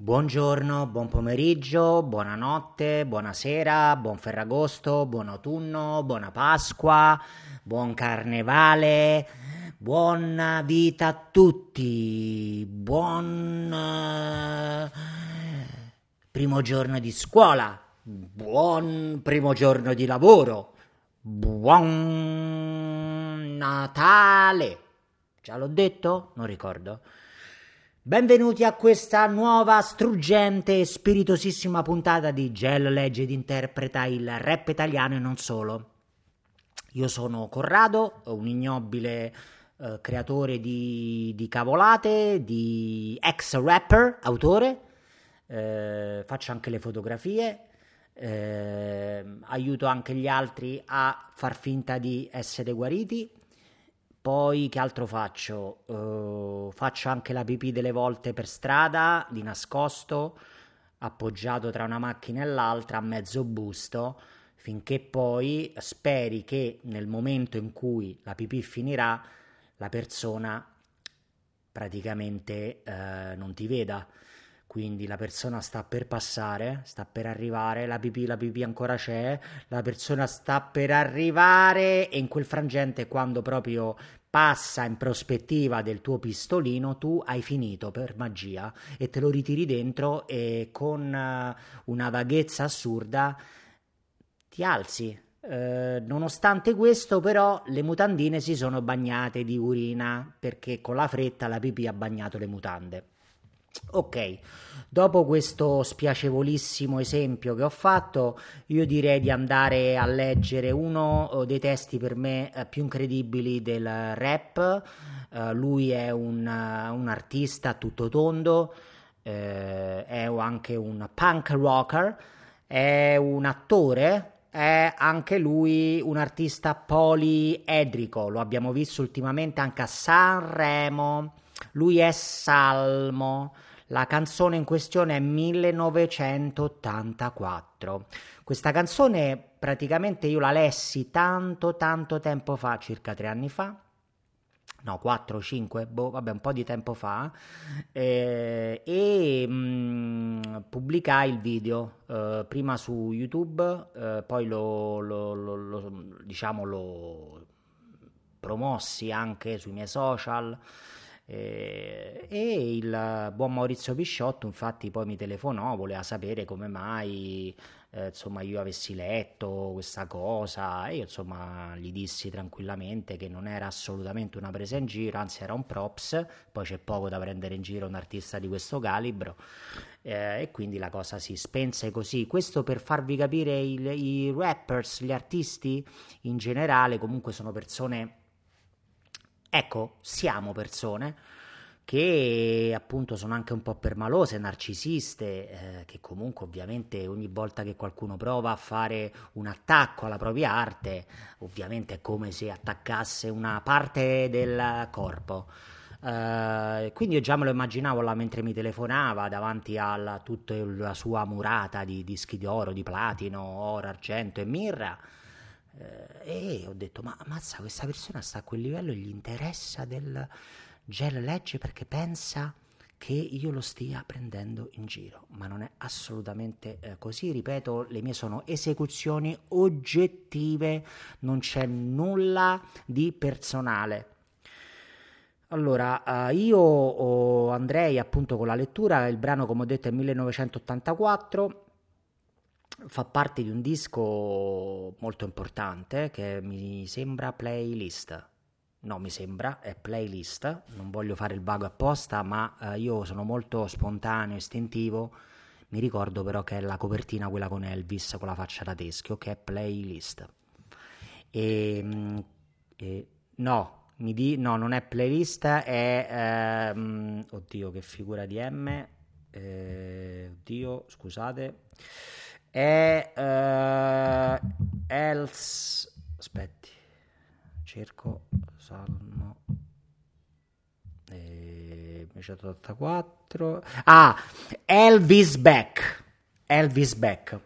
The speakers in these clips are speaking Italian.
Buongiorno, buon pomeriggio, buonanotte, buonasera, buon Ferragosto, buon autunno, buona Pasqua, buon Carnevale, buona vita a tutti, buon eh, primo giorno di scuola, buon primo giorno di lavoro, buon Natale. Già l'ho detto? Non ricordo. Benvenuti a questa nuova, struggente e spiritosissima puntata di Gel legge ed interpreta il rap italiano e non solo. Io sono Corrado, un ignobile eh, creatore di, di, cavolate, di ex rapper, autore, eh, faccio anche le fotografie, eh, aiuto anche gli altri a far finta di essere guariti poi che altro faccio? Uh, faccio anche la pipì delle volte per strada, di nascosto, appoggiato tra una macchina e l'altra, a mezzo busto, finché poi speri che nel momento in cui la pipì finirà, la persona praticamente uh, non ti veda. Quindi la persona sta per passare, sta per arrivare, la pipì, la pipì ancora c'è, la persona sta per arrivare e in quel frangente quando proprio passa in prospettiva del tuo pistolino, tu hai finito per magia e te lo ritiri dentro e con uh, una vaghezza assurda ti alzi. Uh, nonostante questo, però, le mutandine si sono bagnate di urina perché con la fretta la pipì ha bagnato le mutande. Ok, dopo questo spiacevolissimo esempio che ho fatto, io direi di andare a leggere uno eh, dei testi per me eh, più incredibili del rap. Uh, lui è un, uh, un, artista tutto tondo, uh, è anche un punk rocker, è un attore, è anche lui un artista poliedrico. Lo abbiamo visto ultimamente anche a Sanremo. Lui è Salmo. La canzone in questione è 1984. Questa canzone praticamente io la lessi tanto tanto tempo fa, circa tre anni fa. No, 4, 5, boh, vabbè, un po' di tempo fa, eh, e mh, mm, pubblicai il video eh, prima su YouTube, eh, poi lo, lo, lo, lo, diciamo, lo promossi anche sui miei social, eh, e il buon Maurizio Pisciotto infatti poi mi telefonò, voleva sapere come mai eh, insomma io avessi letto questa cosa. E io insomma gli dissi tranquillamente che non era assolutamente una presa in giro, anzi era un props, poi c'è poco da prendere in giro un artista di questo calibro. Eh, e quindi la cosa si spense così. Questo per farvi capire il, i rappers, gli artisti in generale comunque sono persone Ecco, siamo persone che appunto sono anche un po' permalose, narcisiste, eh, che comunque ovviamente ogni volta che qualcuno prova a fare un attacco alla propria arte, ovviamente è come se attaccasse una parte del corpo. Uh, quindi io già me lo immaginavo là mentre mi telefonava davanti a tutta la sua murata di dischi di oro, di platino, oro, argento e mirra eh, e ho detto, ma mazza, questa persona sta a quel livello e gli interessa del gel legge perché pensa che io lo stia prendendo in giro, ma non è assolutamente eh, così, ripeto, le mie sono esecuzioni oggettive, non c'è nulla di personale. Allora, uh, io oh, andrei appunto con la lettura, il brano come ho detto è 1984, fa parte di un disco molto importante che mi sembra playlist. No, mi sembra, è playlist, non voglio fare il vago apposta, ma eh, io sono molto spontaneo, istintivo. Mi ricordo però che è la copertina quella con Elvis, con la faccia da teschio, che è playlist. E, mm, e no, mi di... no, non è playlist, è... ehm, oddio, che figura di M. Eh, oddio, scusate. È... eh, else... Aspetti. Cerco Salmo... Eh, 1984. Ah, Elvis Beck. Elvis Beck.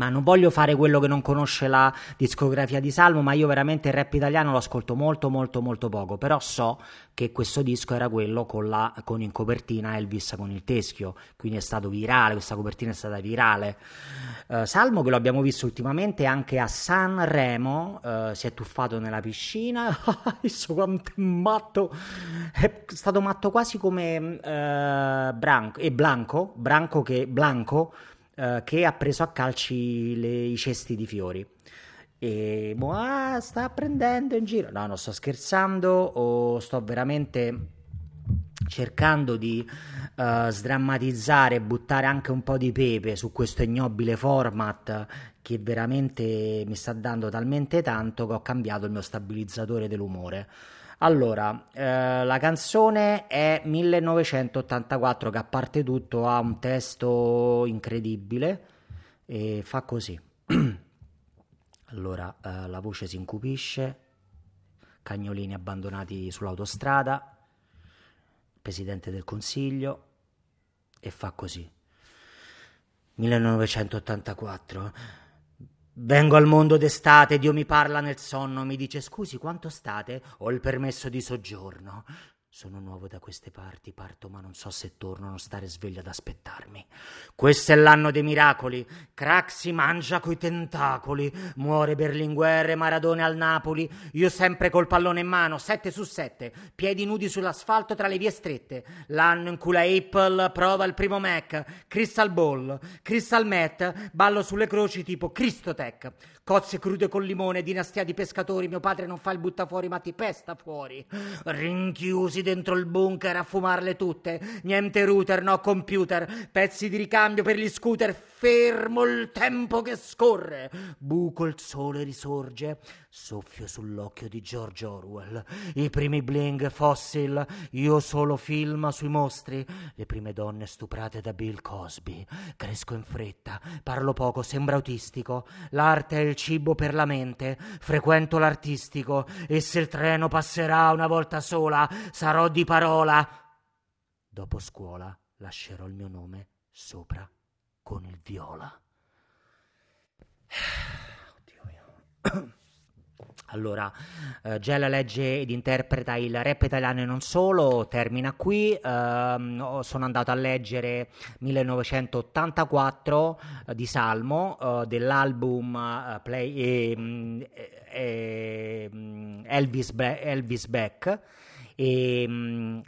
Ma non voglio fare quello che non conosce la discografia di Salmo, ma io veramente il rap italiano lo ascolto molto molto molto poco, però so che questo disco era quello con, la, con in copertina Elvis con il teschio, quindi è stato virale, questa copertina è stata virale. Uh, Salmo che lo abbiamo visto ultimamente anche a Sanremo, uh, si è tuffato nella piscina, visto quanto è matto, è stato matto quasi come uh, Branco, e Blanco, Branco che, Blanco, eh, che ha preso a calci le, i cesti di fiori. E boh, ah, sta prendendo in giro. No, non sto scherzando, o sto veramente cercando di uh, sdrammatizzare e buttare anche un po' di pepe su questo ignobile format che veramente mi sta dando talmente tanto che ho cambiato il mio stabilizzatore dell'umore. Allora, eh, la canzone è 1984 che a parte tutto ha un testo incredibile e fa così. allora, eh, la voce si incupisce, cagnolini abbandonati sull'autostrada, presidente del consiglio e fa così. 1984 Vengo al mondo d'estate, Dio mi parla nel sonno, mi dice scusi quanto state? Ho il permesso di soggiorno. Sono nuovo da queste parti, parto ma non so se torno, non stare sveglio ad aspettarmi. Questo è l'anno dei miracoli. Craxi mangia coi tentacoli. Muore Berlinguer e Maradona al Napoli. Io sempre col pallone in mano, sette su sette. Piedi nudi sull'asfalto tra le vie strette. L'anno in cui la Apple prova il primo Mac. Crystal Ball, Crystal Met, ballo sulle croci tipo Cristotech. Cozze crude col limone, dinastia di pescatori. Mio padre non fa il buttafuori ma ti pesta fuori. Rinchiusi chiusi dentro il bunker a fumarle tutte. Niente router, no computer, pezzi di ricambio per gli scooter, fermo il tempo che scorre. Buco il sole risorge, soffio sull'occhio di George Orwell. I primi bling fossil, io solo film sui mostri, le prime donne stuprate da Bill Cosby. Cresco in fretta, parlo poco, sembra autistico. L'arte è il cibo per la mente, frequento l'artistico e se il treno passerà una volta sola, sarò di parola. Dopo scuola lascerò il mio nome sopra con il viola. Oddio mio. Allora, eh, Gela legge ed interpreta il rap italiano e non solo, termina qui. Eh, sono andato a leggere 1984 eh, di Salmo eh, dell'album eh, Play, ehm, ehm, Elvis, Be- Elvis Beck. E, mm,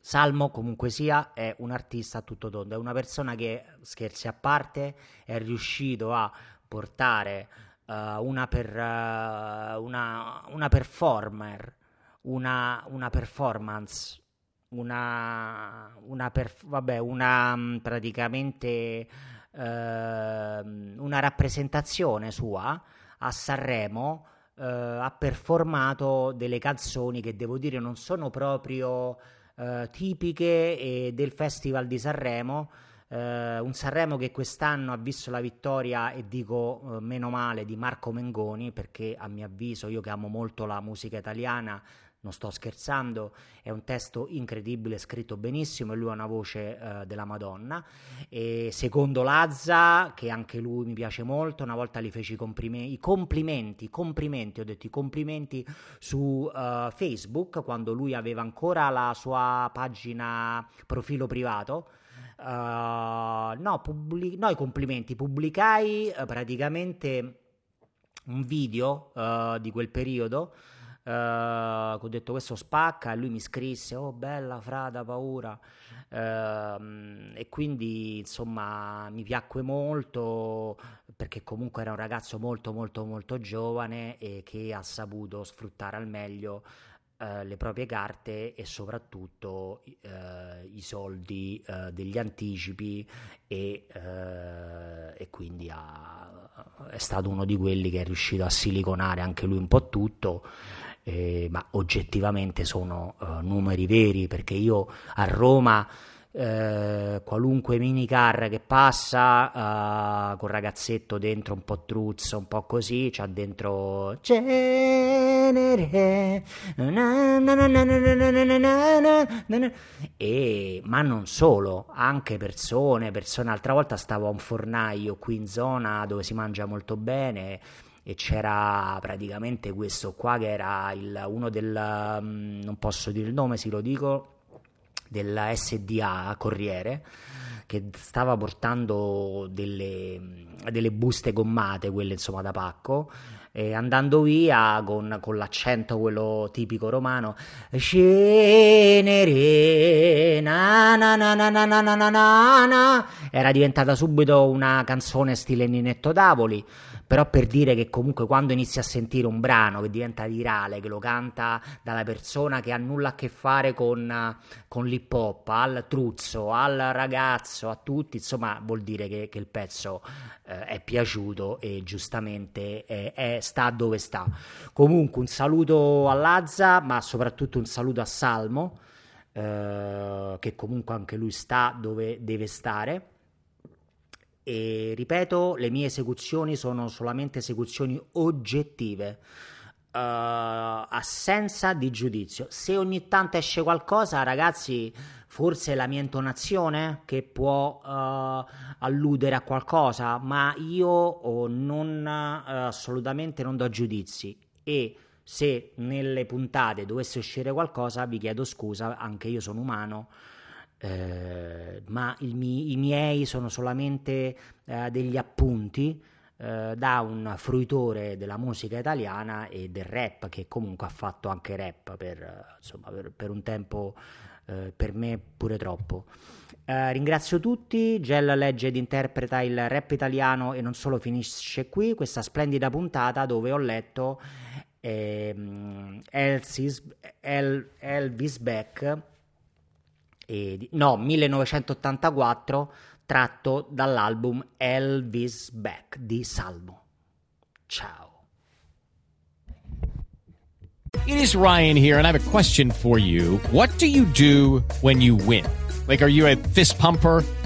Salmo comunque sia è un artista a tutto tondo, è una persona che, scherzi a parte, è riuscito a portare uh, una, per, uh, una, una, performer, una, una performance, una, una, perf- vabbè, una mm, praticamente uh, una rappresentazione sua a Sanremo. ha performato delle canzoni che devo dire non sono proprio eh, tipiche eh, del Festival di Sanremo. Eh, un Sanremo che quest'anno ha visto la vittoria, e dico eh, meno male, di Marco Mengoni, perché a mio avviso, io che amo molto la musica italiana, non sto scherzando, è un testo incredibile, scritto benissimo e lui ha una voce uh, della Madonna. E secondo Lazza, che anche lui mi piace molto, una volta gli feci comprime- i complimenti, complimenti, ho detto i complimenti su uh, Facebook, quando lui aveva ancora la sua pagina profilo privato. Uh, no, pubblic- no, i complimenti, pubblicai praticamente un video di quel periodo Uh, ho detto questo spacca e lui mi scrisse oh bella frada paura uh, e quindi insomma mi piacque molto perché comunque era un ragazzo molto molto molto giovane e che ha saputo sfruttare al meglio eh, le proprie carte e soprattutto eh, i soldi eh, degli anticipi e, eh, e quindi ha, è stato uno di quelli che è riuscito a siliconare anche lui un po' tutto. Eh, ma oggettivamente sono numeri veri perché io a Roma eh, qualunque minicar che passa uh, con ragazzetto dentro un po' truzzo, un po' così, c'ha dentro cenere e, ma non solo, anche persone, persone, l'altra volta stavo a un fornaio qui in zona dove si mangia molto bene e c'era praticamente questo qua che era il, uno del, non posso dire il nome, sì lo dico, della SDA Corriere che stava portando delle, delle buste gommate, quelle insomma da pacco, e andando via con, con, l'accento quello tipico romano Scenere na na na na na na na na era diventata subito una canzone stile Ninetto Davoli però per dire che comunque quando inizi a sentire un brano che diventa virale, che lo canta dalla persona che ha nulla a che fare con, con l'hip hop, al truzzo, al ragazzo, a tutti, insomma vuol dire che, che il pezzo eh, è piaciuto e giustamente è, è, sta dove sta. Comunque un saluto a Lazza, ma soprattutto un saluto a Salmo, eh, che comunque anche lui sta dove deve stare e ripeto, le mie esecuzioni sono solamente esecuzioni oggettive. Uh, assenza di giudizio. Se ogni tanto esce qualcosa, ragazzi, forse è la mia intonazione che può uh, alludere a qualcosa, ma io oh, non, uh, assolutamente non do giudizi e se nelle puntate dovesse uscire qualcosa, vi chiedo scusa, anche io sono umano eh, ma mi- i miei sono solamente eh, degli appunti eh, da un fruitore della musica italiana e del rap, che comunque ha fatto anche rap per, insomma, per, per un tempo, eh, per me pure troppo. Uh, ringrazio tutti, Gel legge ed interpreta il rap italiano e non solo finisce qui questa splendida puntata dove ho letto ehm, Elvis, El, Elvis Beck eh, no, 1984, tratto dall'album Elvis Back di Salmo. Ciao. It is Ryan here and I have a question for you. What do you do when you win? Like, are you a fist pumper?